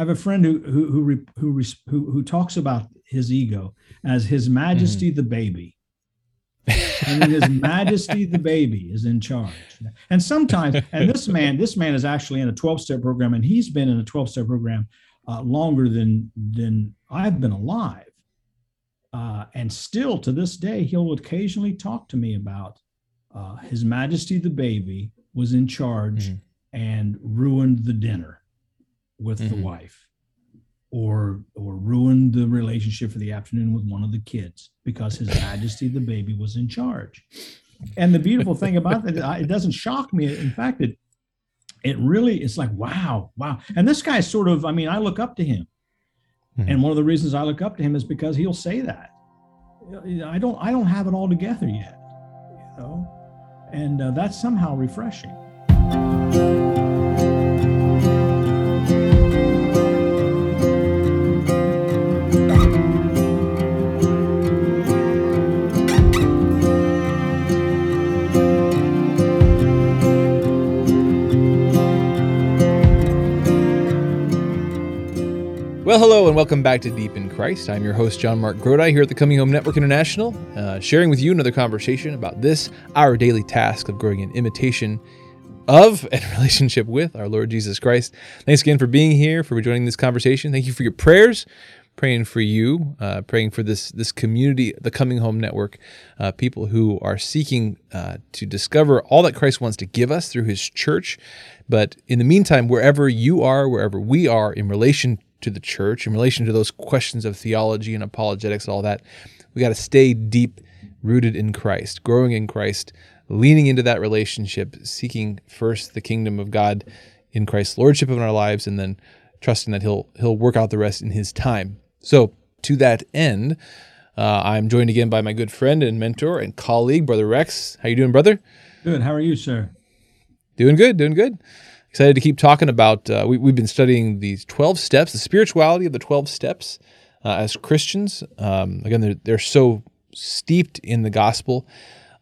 have a friend who who who who who, who talks about his ego as His Majesty mm-hmm. the baby. and His Majesty the baby is in charge. And sometimes, and this man, this man is actually in a 12-step program, and he's been in a 12-step program uh, longer than than I've been alive. Uh, and still to this day, he'll occasionally talk to me about uh, His Majesty the baby was in charge mm-hmm. and ruined the dinner with mm-hmm. the wife or or ruined the relationship for the afternoon with one of the kids because his majesty the baby was in charge. And the beautiful thing about that it doesn't shock me. In fact it it really it's like wow wow. And this guy sort of i mean i look up to him. Mm-hmm. and one of the reasons i look up to him is because he'll say that. I don't i don't have it all together yet you know? And uh, that's somehow refreshing Well, hello and welcome back to Deep in Christ. I'm your host, JonMarc Grodi, here at the Coming Home Network International, uh, sharing with you another conversation about this, our daily task of growing in imitation of and relationship with our Lord Jesus Christ. Thanks again for being here, for joining this conversation. Thank you for your prayers. Praying for you, uh, praying for this this community, the Coming Home Network, uh, people who are seeking uh, to discover all that Christ wants to give us through His church. But in the meantime, wherever you are, wherever we are in relation to the church in relation to those questions of theology and apologetics, and all that. We got to stay deep rooted in Christ, growing in Christ, leaning into that relationship, seeking first the kingdom of God in Christ's lordship in our lives, and then trusting that He'll He'll work out the rest in His time. So to that end, uh, I'm joined again by my good friend and mentor and colleague, Brother Rex. How you doing, brother? Good. How are you, sir? Doing good. Doing good excited to keep talking about. Uh, we, have been studying these 12 steps, the spirituality of the 12 steps uh, as Christians. Um, again, they're, they're so steeped in the gospel.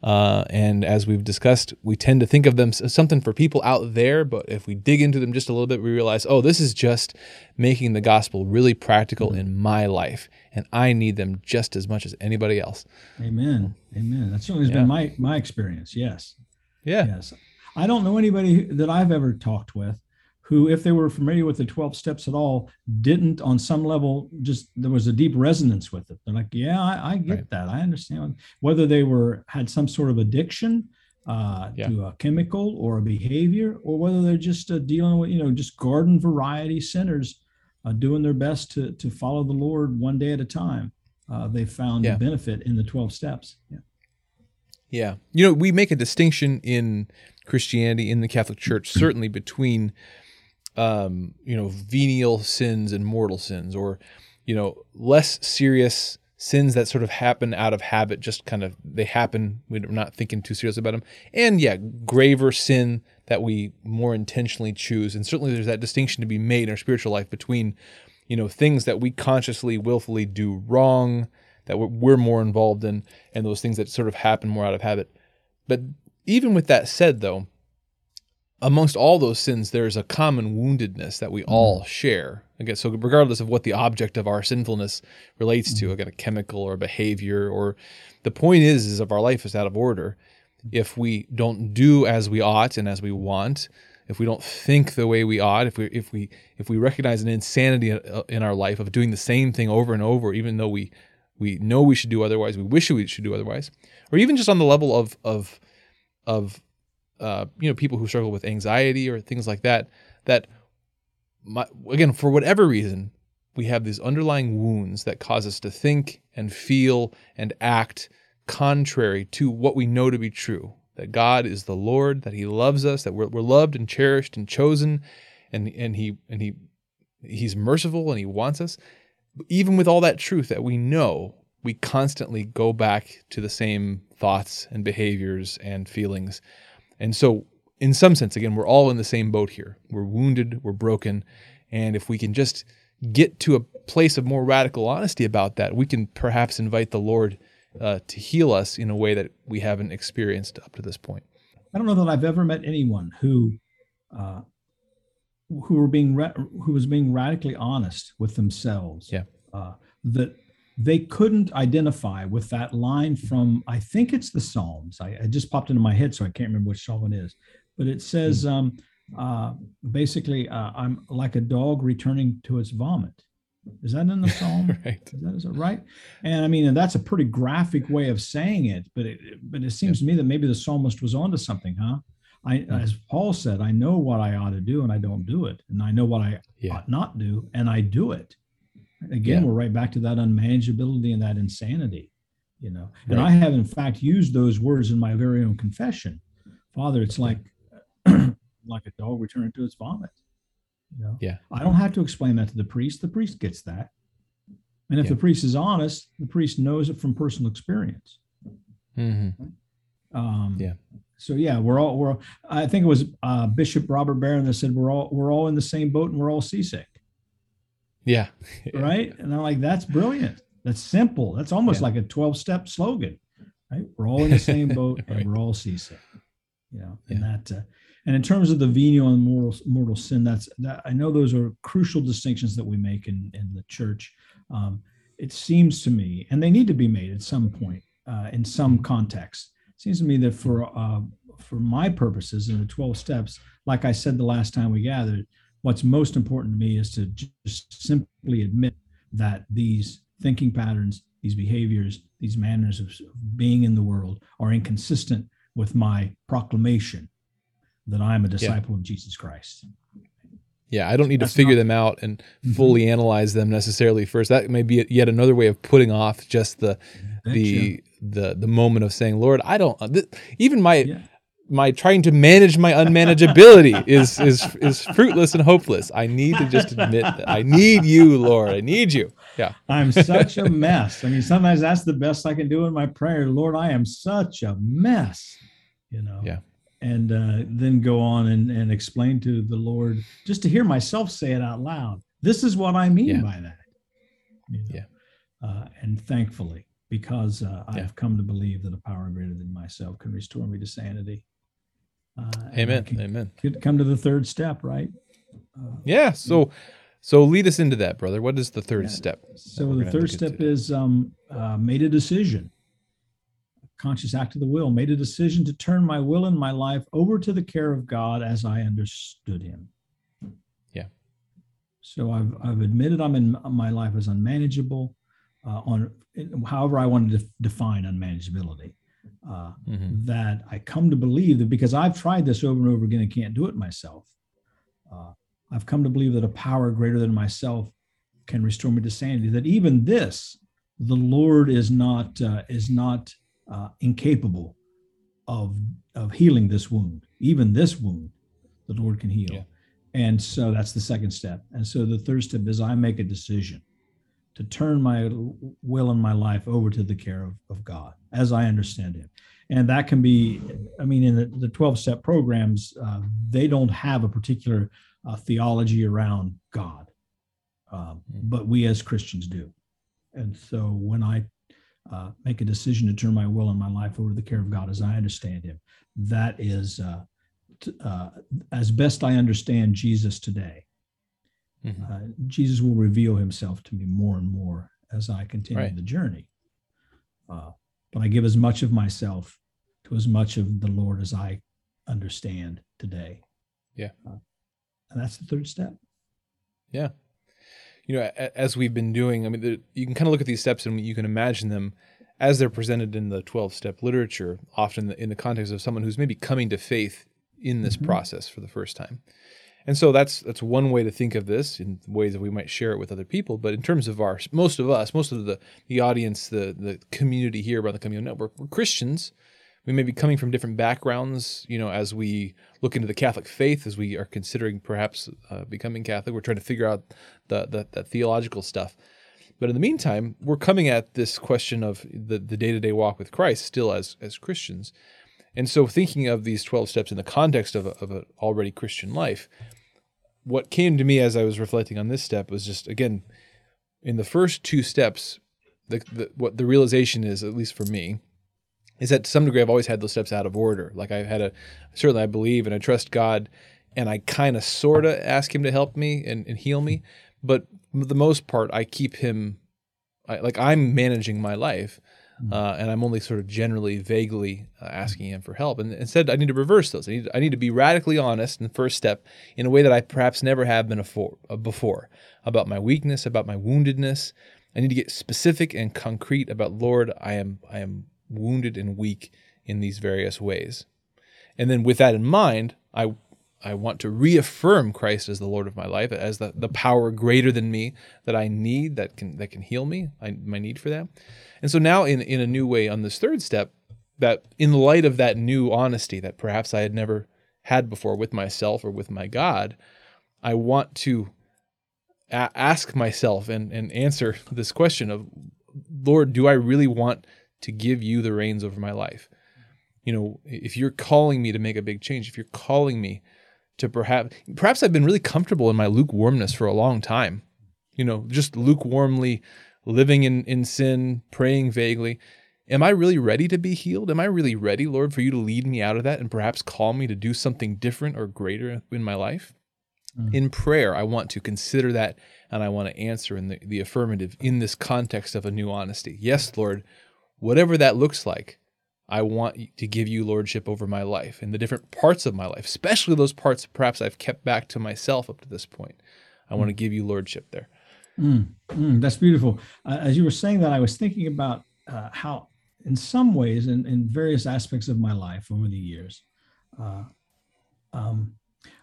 Uh, and as we've discussed, we tend to think of them as something for people out there. But if we dig into them just a little bit, we realize, oh, this is just making the gospel really practical mm-hmm. in my life. And I need them just as much as anybody else. Amen. Amen. That's certainly yeah. been my, my experience. Yes. Yeah. Yes. I don't know anybody that I've ever talked with who, if they were familiar with the 12 steps at all, didn't on some level just there was a deep resonance with it. They're like, yeah, I, I get right. that. I understand. Whether they were had some sort of addiction uh, yeah. to a chemical or a behavior, or whether they're just uh, dealing with, you know, just garden variety sinners uh, doing their best to, to follow the Lord one day at a time. Uh, they found yeah. benefit in the 12 steps. Yeah. Yeah. You know, we make a distinction in Christianity in the Catholic Church, certainly between um, you know venial sins and mortal sins, or you know less serious sins that sort of happen out of habit, just kind of they happen. We're not thinking too seriously about them, and yeah, graver sin that we more intentionally choose. And certainly, there's that distinction to be made in our spiritual life between you know things that we consciously, willfully do wrong that we're, we're more involved in, and those things that sort of happen more out of habit. But even with that said, though, amongst all those sins, there's a common woundedness that we all share. Again, so regardless of what the object of our sinfulness relates to, mm. again, a chemical or a behavior, or the point is, is if our life is out of order, if we don't do as we ought and as we want, if we don't think the way we ought, if we if we if we recognize an insanity in our life of doing the same thing over and over, even though we we know we should do otherwise, we wish we should do otherwise, or even just on the level of of of uh, you know people who struggle with anxiety or things like that that my, again for whatever reason we have these underlying wounds that cause us to think and feel and act contrary to what we know to be true that God is the Lord that he loves us that we're, we're loved and cherished and chosen and and he and he he's merciful and he wants us. Even with all that truth that we know we constantly go back to the same thoughts and behaviors and feelings. And so, in some sense, again, we're all in the same boat here. We're wounded, we're broken. And if we can just get to a place of more radical honesty about that, we can perhaps invite the Lord uh, to heal us in a way that we haven't experienced up to this point. I don't know that I've ever met anyone who uh, who were being ra- who was being radically honest with themselves. Yeah. Uh, that they couldn't identify with that line from I think it's the Psalms. I, it just popped into my head, so I can't remember which psalm it is. But it says Hmm. um, uh, basically, uh, I'm like a dog returning to its vomit. Is that in the psalm? right. Is that, is that right? And I mean, and that's a pretty graphic way of saying it, but it, but it seems to me that maybe the psalmist was onto something, huh? I, Mhm. as Paul said, I know what I ought to do and I don't do it, and I know what I Yeah. ought not do and I do it. Again, Yeah. we're right back to that unmanageability and that insanity, you know. And I have, in fact, used those words in my very own confession. Father, it's like like a dog returning to its vomit. You know, Yeah. I don't have to explain that to the priest. The priest gets that. And if Yeah. the priest is honest, the priest knows it from personal experience. hmm Um, Yeah. So yeah, we're all we're. I think it was uh, Bishop Robert Barron that said we're all we're all in the same boat and we're all seasick, Yeah. right? And I'm like, that's brilliant. That's simple. That's almost Yeah. like a 12 step slogan, right? We're all in the same boat Right. and we're all seasick. You know, and Yeah. that. Uh, and in terms of the venial and mortal mortal sin, that's that. I know those are crucial distinctions that we make in in the church. Um, it seems to me, and they need to be made at some point uh, in some context. It seems to me that for uh, for my purposes in the twelve steps, like I said the last time we gathered, what's most important to me is to just simply admit that these thinking patterns, these behaviors, these manners of being in the world are inconsistent with my proclamation that I'm a disciple of Jesus Christ. Yeah, I don't need That's to figure not- them out and Mhm. fully analyze them necessarily first. That may be yet another way of putting off just the the the the moment of saying, "Lord, I don't." Th- even my Yeah. My trying to manage my unmanageability is is is fruitless and hopeless. I need to just admit that I need you, Lord. I need you. Yeah, I'm such a mess. I mean, sometimes that's the best I can do in my prayer. Lord, I am such a mess, you know. Yeah. And uh, then go on and, and explain to the Lord, just to hear myself say it out loud. This is what I mean Yeah. by that. You know? Yeah. Uh, and thankfully, because uh, Yeah. I've come to believe that a power greater than myself can restore me to sanity. Uh, Amen. can- Amen. could come to the third step, right? Uh, Yeah. So so lead us into that, brother. What is the third Yeah. step? So the third step into. is um, uh, made a decision, conscious act of the will, made a decision to turn my will and my life over to the care of God as I understood Him. Yeah. So I've I've admitted I'm in my life is unmanageable, uh, on however I want to def- define unmanageability. Uh, Mhm. that I come to believe that because I've tried this over and over again and can't do it myself. Uh, I've come to believe that a power greater than myself can restore me to sanity. That even this, the Lord is not uh, is not uh, incapable of of healing this wound. Even this wound, the Lord can heal. Yeah. And so that's the second step. And so the third step is I make a decision to turn my will and my life over to the care of, of God as I understand Him. And that can be, I mean, in the, the 12 step programs, uh, they don't have a particular uh, theology around God, um, but we as Christians do. And so when I uh, make a decision to turn my will and my life over to the care of God as I understand Him, that is, uh, t- uh, as best I understand Jesus today, Mhm. uh, Jesus will reveal himself to me more and more as I continue Right. the journey. Uh, but I give as much of myself to as much of the Lord as I understand today. Yeah. Uh, and that's the third step. Yeah. You know, as we've been doing, I mean, the, you can kind of look at these steps and you can imagine them as they're presented in the 12 step literature, often in the, in the context of someone who's maybe coming to faith in this Mhm. process for the first time. And so that's that's one way to think of this in ways that we might share it with other people. But in terms of our most of us, most of the the audience, the the community here around the Coming Home Network, we're Christians. We may be coming from different backgrounds, you know, as we look into the Catholic faith, as we are considering perhaps uh, becoming Catholic. We're trying to figure out the, the the theological stuff. But in the meantime, we're coming at this question of the the day to day walk with Christ still as as Christians. And so, thinking of these 12 steps in the context of, a, of an already Christian life, what came to me as I was reflecting on this step was just, again, in the first two steps, the, the, what the realization is, at least for me, is that to some degree I've always had those steps out of order. Like I've had a, certainly I believe and I trust God, and I kind of sort of ask him to help me and, and heal me, but the most part, I keep him I, like I'm managing my life, hmm. uh, and I'm only sort of generally, vaguely uh, asking him for help. And instead, I need to reverse those. I need, I need to be radically honest in the first step in a way that I perhaps never have been before, uh, before about my weakness, about my woundedness. I need to get specific and concrete about Lord. I am I am wounded and weak in these various ways. And then with that in mind, I I want to reaffirm Christ as the Lord of my life, as the, the power greater than me that I need that can that can heal me, I, my need for that. And so now in in a new way on this third step, that in light of that new honesty that perhaps I had never had before with myself or with my God, I want to a- ask myself and and answer this question of Lord, do I really want to give you the reins over my life? You know, if you're calling me to make a big change, if you're calling me to perhaps perhaps I've been really comfortable in my lukewarmness for a long time. You know, just lukewarmly living in, in sin, praying vaguely. Am I really ready to be healed? Am I really ready, Lord, for you to lead me out of that and perhaps call me to do something different or greater in my life? Mm. In prayer, I want to consider that and I want to answer in the, the affirmative in this context of a new honesty. Yes, Lord, whatever that looks like, I want to give you lordship over my life and the different parts of my life, especially those parts perhaps I've kept back to myself up to this point. I want to give you lordship there. Mm, mm, that's beautiful. Uh, as you were saying that, I was thinking about uh, how, in some ways, in, in various aspects of my life over the years, uh, um,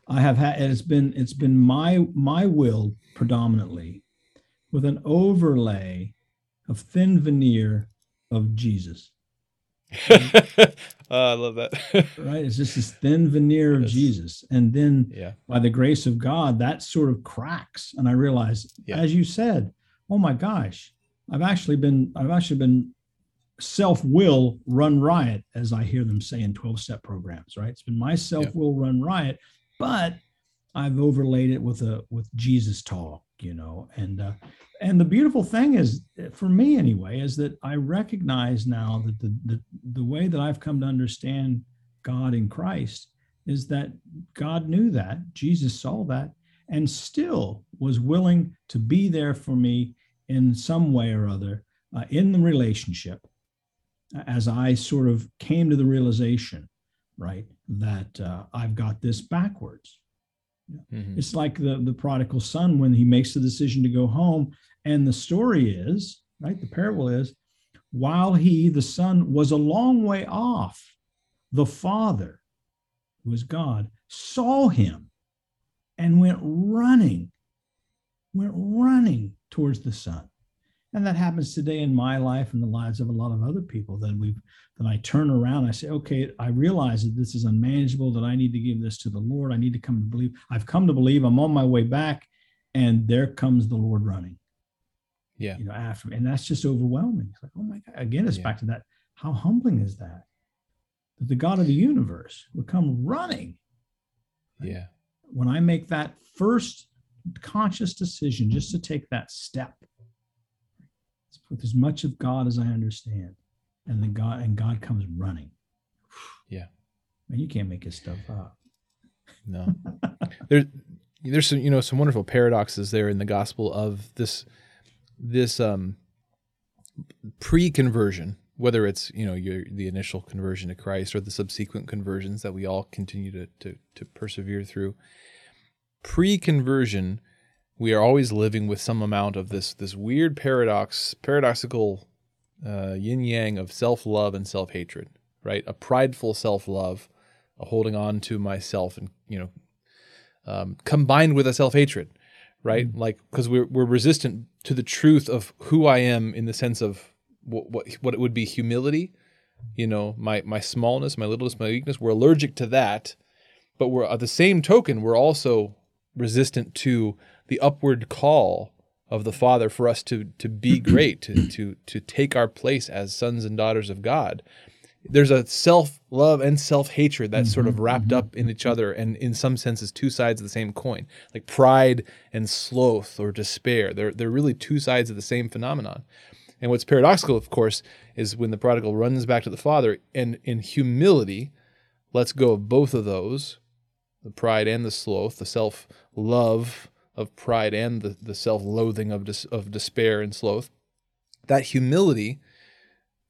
I have had. It's been it's been my my will predominantly, with an overlay of thin veneer of Jesus. Mm-hmm. oh, I love that. right. It's just this thin veneer of yes. Jesus. And then yeah. by the grace of God, that sort of cracks. And I realize, yeah. as you said, oh my gosh, I've actually been, I've actually been self-will run riot, as I hear them say in 12-step programs, right? It's been my self-will yeah. run riot, but I've overlaid it with a with Jesus talk, you know, and uh, and the beautiful thing is for me anyway is that i recognize now that the, the the way that i've come to understand god in christ is that god knew that jesus saw that and still was willing to be there for me in some way or other uh, in the relationship as i sort of came to the realization right that uh, i've got this backwards Mm-hmm. It's like the, the prodigal son when he makes the decision to go home. And the story is, right? The parable is, while he, the son, was a long way off, the father, who is God, saw him and went running, went running towards the son and that happens today in my life and the lives of a lot of other people that we've that i turn around i say okay i realize that this is unmanageable that i need to give this to the lord. I need to come to believe i've come to believe i'm on my way back and there comes the lord running. Yeah. You know after me and that's just overwhelming. It's like oh my god. Again it's yeah. back to that how humbling is that? That the god of the universe would come running. Yeah. when i make that first conscious decision just to take that step with as much of God as I understand. And then God and God comes running. Yeah. Man, you can't make this stuff up. No. there's there's some, you know, some wonderful paradoxes there in the gospel of this this um pre-conversion, whether it's, you know, your the initial conversion to Christ or the subsequent conversions that we all continue to to, to persevere through. Pre-conversion we are always living with some amount of this this weird paradox, paradoxical uh, yin yang of self love and self hatred, right? A prideful self love, holding on to myself, and you know, um, combined with a self hatred, right? Mm-hmm. Like because we're we're resistant to the truth of who I am in the sense of what what, what it would be humility, you know, my my smallness, my littleness, my weakness. We're allergic to that, but we're at the same token we're also resistant to the upward call of the Father for us to to be great, to to to take our place as sons and daughters of God. There's a self love and self hatred that's mm-hmm, sort of mm-hmm, wrapped mm-hmm. up in each other, and in some senses, two sides of the same coin, like pride and sloth or despair. They're they're really two sides of the same phenomenon. And what's paradoxical, of course, is when the prodigal runs back to the Father and in humility lets go of both of those the pride and the sloth, the self love of pride and the, the self loathing of, dis, of despair and sloth, that humility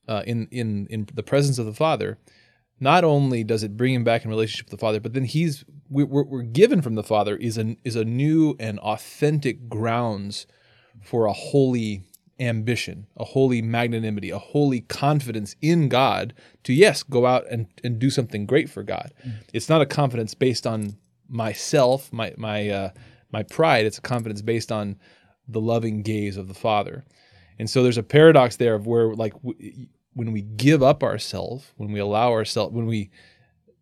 uh, in, in, in the presence of the Father, not only does it bring him back in relationship with the Father, but then he's we're, we're given from the Father is a, is a new and authentic grounds for a holy ambition, a holy magnanimity, a holy confidence in God to, yes, go out and, and do something great for God. Mm. It's not a confidence based on myself, my, my, uh, my pride. It's a confidence based on the loving gaze of the Father. And so there's a paradox there of where, like, w- when we give up ourselves, when we allow ourselves, when we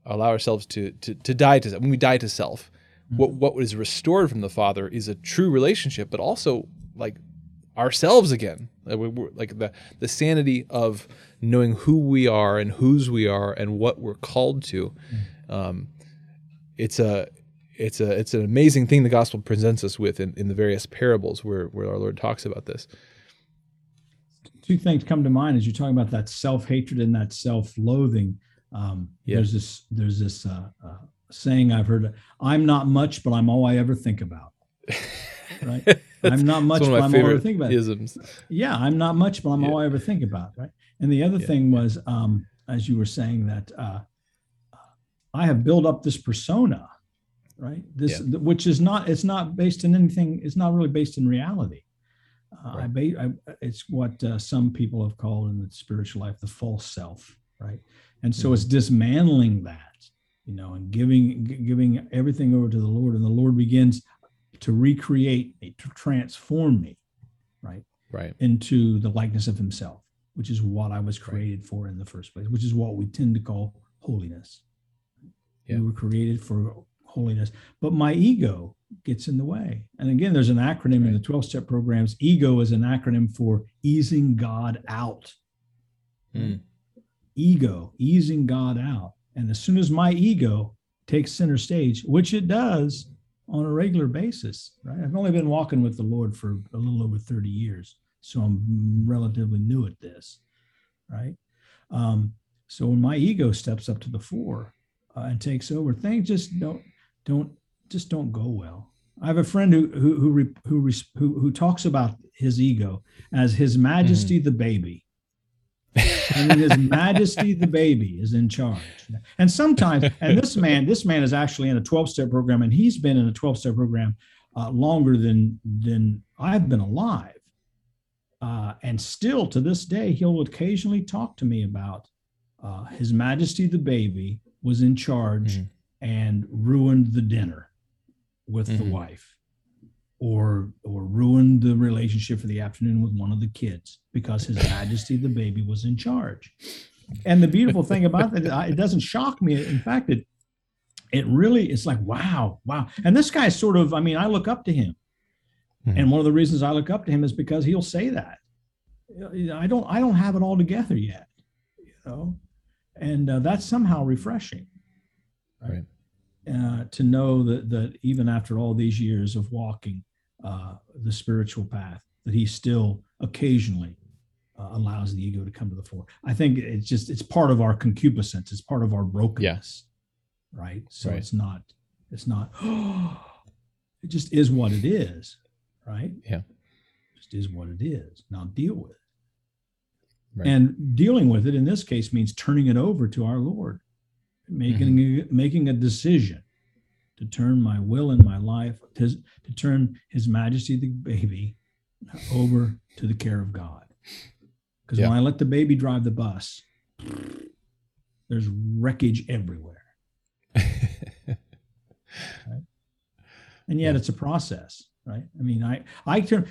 allow ourselves to, to, to die to, when we die to self, mm-hmm. what, what is restored from the Father is a true relationship, but also like ourselves again. Like the the sanity of knowing who we are and whose we are and what we're called to. Um, it's a it's a it's an amazing thing the gospel presents us with in, in the various parables where where our Lord talks about this. Two things come to mind as you're talking about that self hatred and that self loathing. Um, yeah. There's this there's this uh, uh, saying I've heard: "I'm not much, but I'm all I ever think about." Right. I'm not much, but I'm all I ever think about. Isms. Yeah, I'm not much, but I'm yeah. all I ever think about. Right. And the other yeah. thing was, um, as you were saying, that uh, I have built up this persona, right? This, yeah. which is not, it's not based in anything. It's not really based in reality. Uh, right. I, ba- I, it's what uh, some people have called in the spiritual life the false self, right? And so mm-hmm. it's dismantling that, you know, and giving giving everything over to the Lord, and the Lord begins to recreate me, to transform me, right? Right. Into the likeness of himself, which is what I was created right. for in the first place, which is what we tend to call holiness. Yeah. We were created for holiness, but my ego gets in the way. And again, there's an acronym right. in the 12 step programs. Ego is an acronym for easing God out. Mm. Ego, easing God out. And as soon as my ego takes center stage, which it does, on a regular basis, right? I've only been walking with the Lord for a little over 30 years, so I'm relatively new at this, right? Um, so when my ego steps up to the fore uh, and takes over, things just don't don't just don't go well. I have a friend who who who who who, who talks about his ego as His Majesty mm-hmm. the baby and his majesty the baby is in charge and sometimes and this man this man is actually in a 12-step program and he's been in a 12-step program uh, longer than than i've been alive uh, and still to this day he'll occasionally talk to me about uh, his majesty the baby was in charge mm-hmm. and ruined the dinner with mm-hmm. the wife or or ruined the relationship for the afternoon with one of the kids because his majesty the baby was in charge. And the beautiful thing about that it doesn't shock me. In fact it it really it's like wow wow. And this guy sort of i mean i look up to him. Mm-hmm. and one of the reasons i look up to him is because he'll say that. I don't i don't have it all together yet you know? And uh, that's somehow refreshing. Right, right. Uh, to know that that even after all these years of walking uh, the spiritual path, that he still occasionally uh, allows the ego to come to the fore. I think it's just it's part of our concupiscence. It's part of our brokenness, yeah. right? So right. it's not it's not. it just is what it is, right? Yeah, it just is what it is. Now deal with it. Right. And dealing with it in this case means turning it over to our Lord, making mm-hmm. making a decision to turn my will and my life, to, to turn His Majesty the baby over to the care of God. Because yeah. when I let the baby drive the bus, there's wreckage everywhere. right? And yet yeah. it's a process, right? I mean, I I turn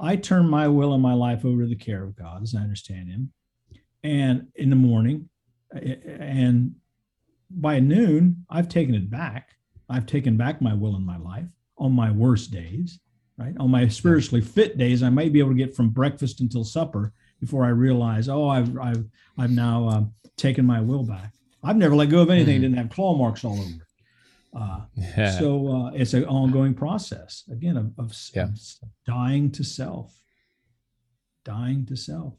I turn my will and my life over to the care of God as I understand Him, and in the morning, and by noon I've taken it back I've taken back my will in my life on my worst days, right? On my spiritually fit days, I might be able to get from breakfast until supper before I realize, oh, I've I've I've now uh, taken my will back. I've never let go of anything; mm. didn't have claw marks all over. Uh, yeah. So uh, it's an ongoing process again of, of, yeah. of, dying to self, dying to self,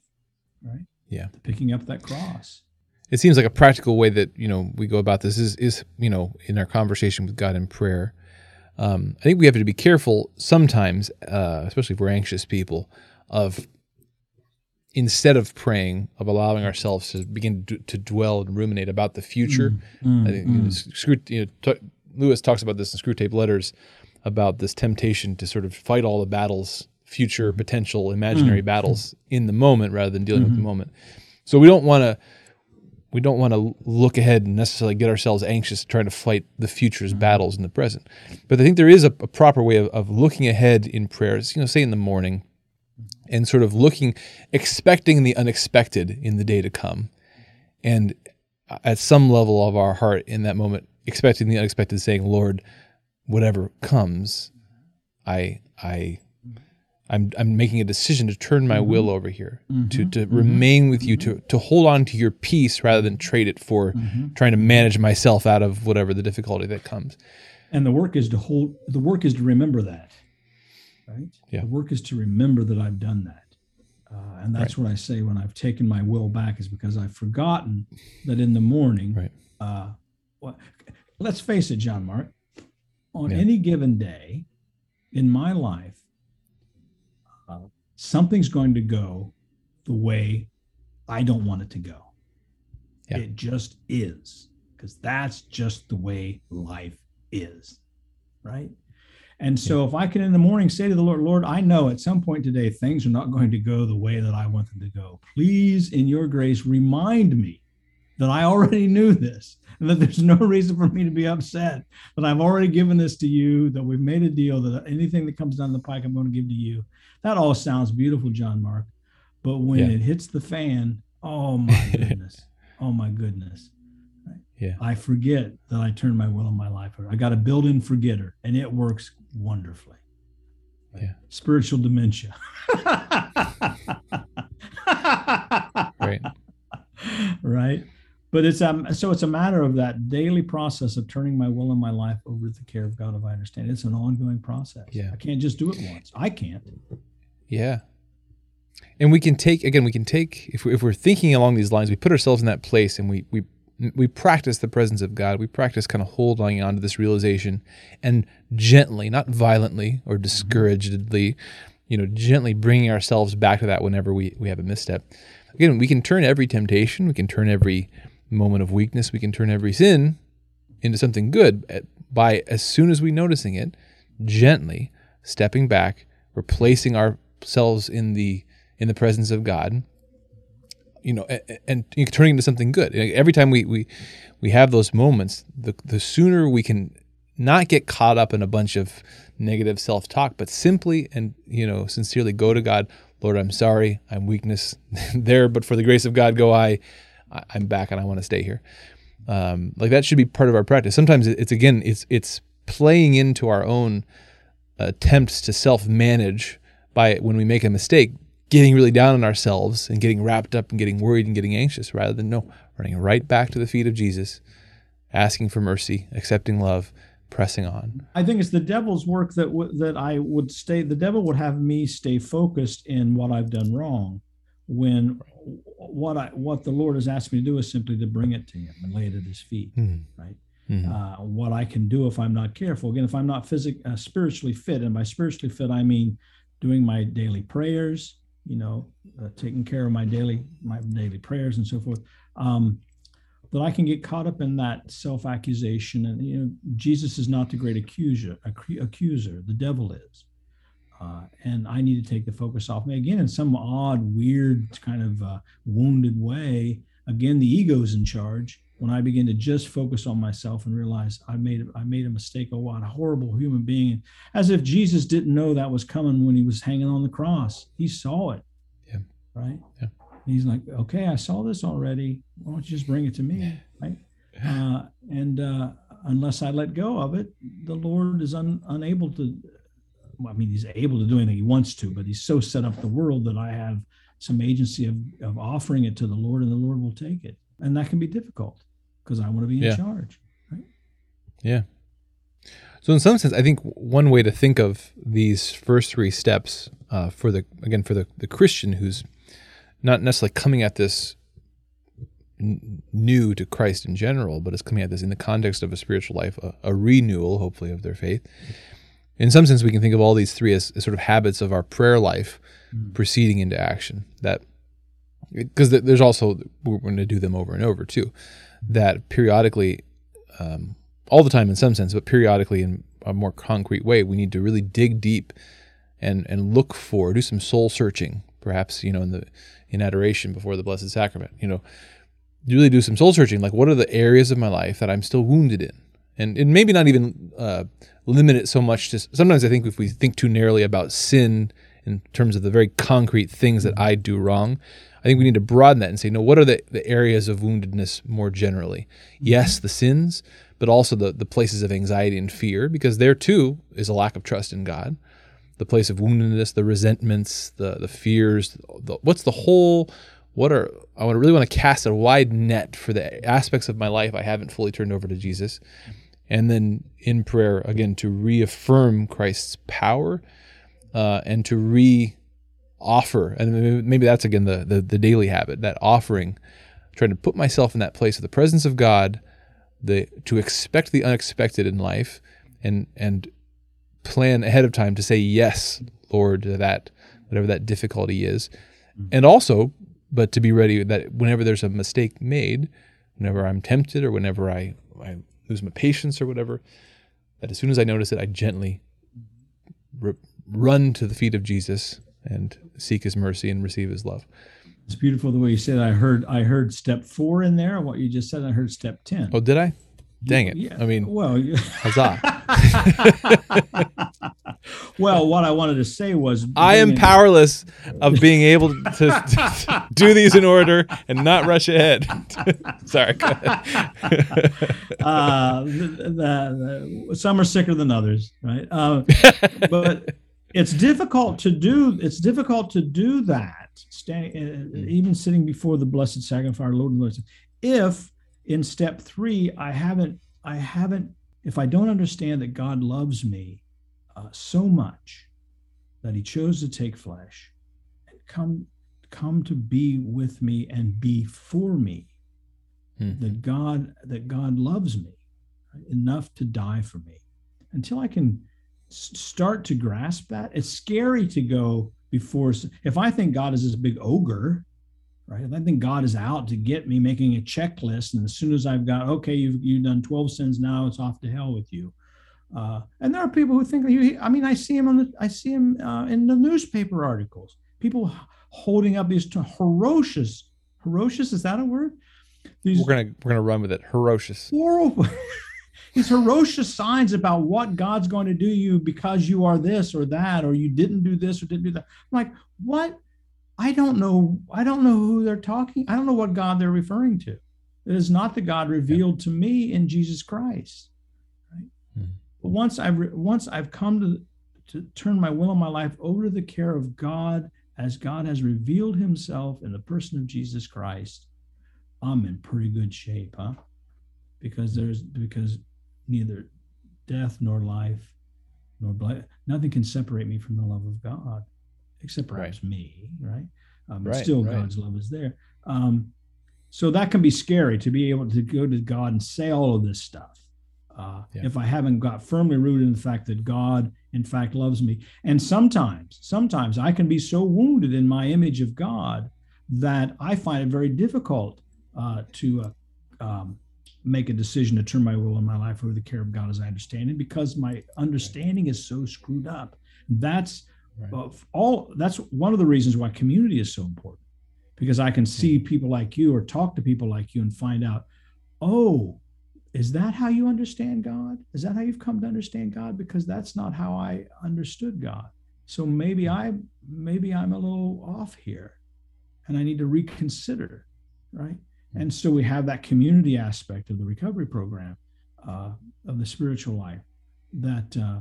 right? Yeah, picking up that cross. It seems like a practical way that you know we go about this is is you know in our conversation with God in prayer. Um, I think we have to be careful sometimes, uh, especially if we're anxious people, of instead of praying, of allowing ourselves to begin to, to dwell and ruminate about the future. Mm, mm, I think mm. you know, Screw, you know, t- Lewis talks about this in Screwtape Letters about this temptation to sort of fight all the battles, future potential imaginary mm. battles in the moment rather than dealing mm-hmm. with the mm-hmm. moment. So we don't want to we don't want to look ahead and necessarily get ourselves anxious trying to fight the future's mm-hmm. battles in the present. But I think there is a, a proper way of, of, looking ahead in prayers, you know, say in the morning and sort of looking, expecting the unexpected in the day to come. And at some level of our heart in that moment, expecting the unexpected, saying, Lord, whatever comes, I, I, I'm I'm making a decision to turn my mm-hmm. will over here, mm-hmm. to to mm-hmm. remain with you, to to hold on to your peace rather than trade it for mm-hmm. trying to manage myself out of whatever the difficulty that comes. And the work is to hold. The work is to remember that, right? Yeah. The work is to remember that I've done that, uh, and that's right. what I say when I've taken my will back is because I've forgotten that in the morning. Right. Uh, well, let's face it, JonMarc. On yeah. any given day, in my life something's going to go the way I don't want it to go. Yeah. It just is, because that's just the way life is. Right. And so yeah. if I can in the morning say to the Lord, Lord, I know at some point today things are not going to go the way that I want them to go. Please, in your grace, remind me that I already knew this that there's no reason for me to be upset, that I've already given this to you, that we've made a deal, that anything that comes down the pike, I'm going to give to you. That all sounds beautiful, JonMarc. But when yeah. it hits the fan, oh my goodness. oh my goodness. Yeah. I forget that I turned my will and my life over. I got a built-in forgetter and it works wonderfully. Yeah. Spiritual dementia. right. Right but it's um so it's a matter of that daily process of turning my will and my life over to the care of God if I understand. It's an ongoing process. Yeah. I can't just do it once. I can't. Yeah. And we can take again, we can take if we, if we're thinking along these lines, we put ourselves in that place and we we we practice the presence of God. We practice kind of holding on to this realization and gently, not violently or discouragedly, you know, gently bringing ourselves back to that whenever we, we have a misstep. Again, we can turn every temptation, we can turn every moment of weakness, we can turn every sin into something good by as soon as we noticing it, gently stepping back, replacing ourselves in the in the presence of God, you know, and, and turning into something good. Every time we we we have those moments, the the sooner we can not get caught up in a bunch of negative self-talk, but simply and you know sincerely go to God. Lord, I'm sorry, I'm weakness there, but for the grace of God go I. I, am back and I want to stay here. Um, like that should be part of our practice. Sometimes it's again, it's it's playing into our own attempts to self-manage by when we make a mistake, getting really down on ourselves and getting wrapped up and getting worried and getting anxious, rather than no, running right back to the feet of Jesus, asking for mercy, accepting love, pressing on. I think it's the devil's work that w- that I would stay. The devil would have me stay focused in what I've done wrong, when what I what the Lord has asked me to do is simply to bring it to Him and lay it at His feet, mm-hmm. right? Mm-hmm. Uh, what I can do if I'm not careful. Again, if I'm not physically uh, spiritually fit, and by spiritually fit I mean doing my daily prayers, you know, uh, taking care of my daily my daily prayers and so forth. Um, that I can get caught up in that self accusation, and you know, Jesus is not the great accuser. Accuser, the devil is. Uh, and I need to take the focus off me again in some odd, weird, kind of uh, wounded way. Again, the ego's in charge. When I begin to just focus on myself and realize I made I made a mistake. Oh, what a horrible human being! As if Jesus didn't know that was coming when he was hanging on the cross. He saw it. Yeah. Right. Yeah. And he's like, okay, I saw this already. Why don't you just bring it to me? Right. Uh, and uh, unless I let go of it, the Lord is un, unable to I mean, he's able to do anything he wants to, but he's so set up the world that I have some agency of, of offering it to the Lord and the Lord will take it. And that can be difficult because I want to be in yeah. charge. Right? Yeah. So in some sense, I think one way to think of these first three steps uh, for the again for the, the Christian who's not necessarily coming at this n- new to Christ in general, but is coming at this in the context of a spiritual life, a, a renewal, hopefully, of their faith. In some sense, we can think of all these three as, as sort of habits of our prayer life mm. proceeding into action. That because there's also we're going to do them over and over too. That periodically, um, all the time in some sense, but periodically in a more concrete way, we need to really dig deep and and look for, do some soul searching, perhaps you know in the in adoration before the Blessed Sacrament. You know, really do some soul searching. Like, what are the areas of my life that I'm still wounded in? And, and maybe not even uh, limit it so much to. Sometimes I think if we think too narrowly about sin in terms of the very concrete things that I do wrong, I think we need to broaden that and say, no, what are the, the areas of woundedness more generally? Yes, the sins, but also the, the places of anxiety and fear, because there too is a lack of trust in God. The place of woundedness, the resentments, the the fears. The, what's the whole what are I really want to cast a wide net for the aspects of my life I haven't fully turned over to Jesus, and then in prayer again to reaffirm Christ's power uh, and to re-offer, and maybe that's again the, the the daily habit that offering, trying to put myself in that place of the presence of God, the to expect the unexpected in life, and and plan ahead of time to say yes, Lord, to that whatever that difficulty is, mm-hmm. and also but to be ready that whenever there's a mistake made, whenever I'm tempted or whenever I, I lose my patience or whatever, that as soon as I notice it, I gently r- run to the feet of Jesus and seek His mercy and receive His love. It's beautiful the way you said. It. I heard I heard step four in there. What you just said, I heard step ten. Oh, did I? Dang it! Yeah. I mean, well, huzzah! well, what I wanted to say was, I am powerless of being able to, to, do these in order and not rush ahead. Sorry. uh, the, the, some are sicker than others, right? Uh, but it's difficult to do. It's difficult to do that. Uh, even sitting before the Blessed Sacrifice, our Lord and Lord, if in step three, I haven't, I haven't, if I don't understand that God loves me uh, so much that he chose to take flesh and come, come to be with me and be for me, mm-hmm. that God, that God loves me enough to die for me. Until I can start to grasp that, it's scary to go before. If I think God is this big ogre, right? If I think God is out to get me, making a checklist, and as soon as I've got, okay, you've you've done 12 sins now, it's off to hell with you. Uh, and there are people who think, you. I mean, I see him on the, I see him uh, in the newspaper articles. People holding up these ferocious, ferocious is that a word? These we're gonna we're gonna run with it. Ferocious. Horrible. these ferocious signs about what God's going to do you because you are this or that, or you didn't do this or didn't do that. I'm like, what? I don't know. I don't know who they're talking. I don't know what God they're referring to. It is not the God revealed yeah. to me in Jesus Christ. Right? Mm-hmm. But once I've re- once I've come to to turn my will and my life over to the care of God as God has revealed Himself in the person of Jesus Christ, I'm in pretty good shape, huh? Because there's because neither death nor life nor blood, nothing can separate me from the love of God except perhaps right. me, right? Um, right, still, right. God's love is there. Um, so that can be scary to be able to go to God and say all of this stuff. Uh, yeah. If I haven't got firmly rooted in the fact that God, in fact, loves me, and sometimes, sometimes I can be so wounded in my image of God that I find it very difficult uh, to uh, um, make a decision to turn my will and my life over the care of God as I understand it, because my understanding is so screwed up. That's Right. all that's one of the reasons why community is so important because I can see mm-hmm. people like you or talk to people like you and find out, oh, is that how you understand God? Is that how you've come to understand God? Because that's not how I understood God. So maybe. I maybe I'm a little off here and I need to reconsider, right? Mm-hmm. And so we have that community aspect of the recovery program uh, of the spiritual life that uh,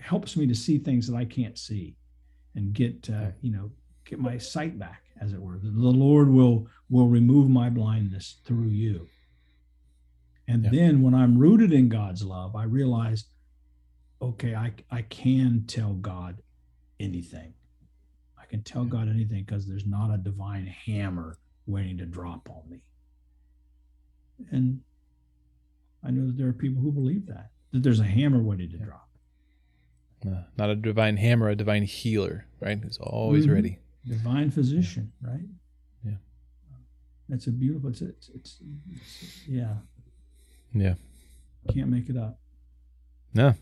helps me to see things that I can't see and get uh, you know get my sight back as it were the lord will will remove my blindness through you and yeah. then when i'm rooted in god's love i realize okay i i can tell god anything i can tell god anything because there's not a divine hammer waiting to drop on me and I know that there are people who believe that that there's a hammer waiting to drop. Uh, not a divine hammer, a divine healer, right? Who's always mm-hmm. ready. Divine physician, yeah. right? Yeah. That's a beautiful. It's, it's, it's, it's yeah. Yeah. Can't make it up. No.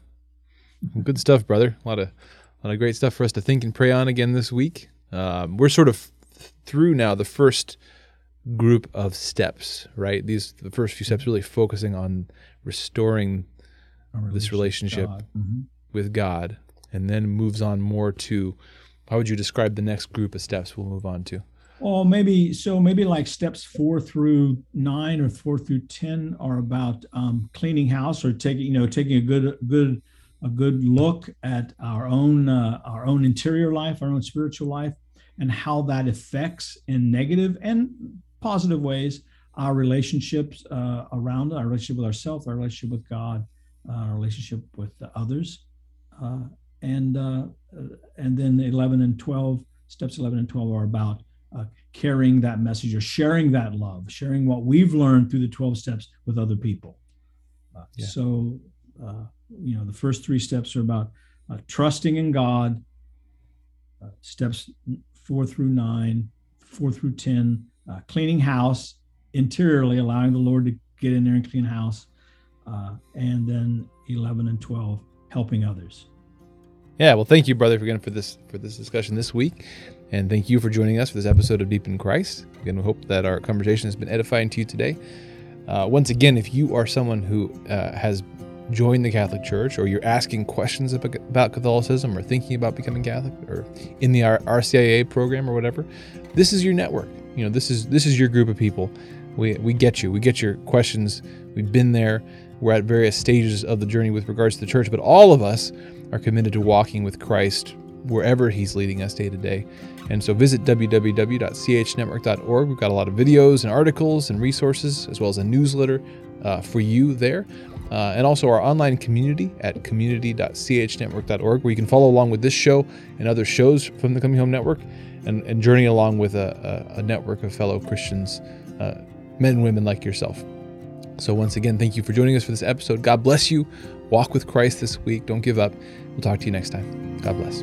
Well, good stuff, brother. A lot of, a lot of great stuff for us to think and pray on again this week. Um, we're sort of through now the first group of steps, right? These the first few steps really focusing on restoring relationship this relationship God. Mm-hmm. with God, and then moves on more to how would you describe the next group of steps we'll move on to? Well, maybe so. Maybe like steps four through nine or four through ten are about um, cleaning house or taking, you know, taking a good, good, a good look at our own, uh, our own interior life, our own spiritual life, and how that affects in negative and positive ways our relationships uh, around our relationship with ourselves, our relationship with God, uh, our relationship with others, uh, and uh, and then 11 and 12 steps 11 and 12 are about uh, carrying that message or sharing that love, sharing what we've learned through the 12 steps with other people. Yeah. So you know the first three steps are about trusting in God. steps four through nine, four through ten uh, cleaning house interiorly, allowing the Lord to get in there and clean house, uh, and then 11 and 12 helping others. Yeah, well, thank you, brother, again for this for this discussion this week, and thank you for joining us for this episode of Deep in Christ. Again, we hope that our conversation has been edifying to you today. Uh, once again, if you are someone who uh, has joined the Catholic Church, or you're asking questions about Catholicism, or thinking about becoming Catholic, or in the RCIA program or whatever, this is your network. You know this is this is your group of people. We we get you. We get your questions. We've been there. We're at various stages of the journey with regards to the church but all of us are committed to walking with christ wherever he's leading us day to day and so visit www.chnetwork.org we've got a lot of videos and articles and resources as well as a newsletter uh, for you there uh, and also our online community at community.chnetwork.org where you can follow along with this show and other shows from the coming home network and, and journey along with a, a, a network of fellow Christians, uh, men and women like yourself. So, once again, thank you for joining us for this episode. God bless you. Walk with Christ this week. Don't give up. We'll talk to you next time. God bless.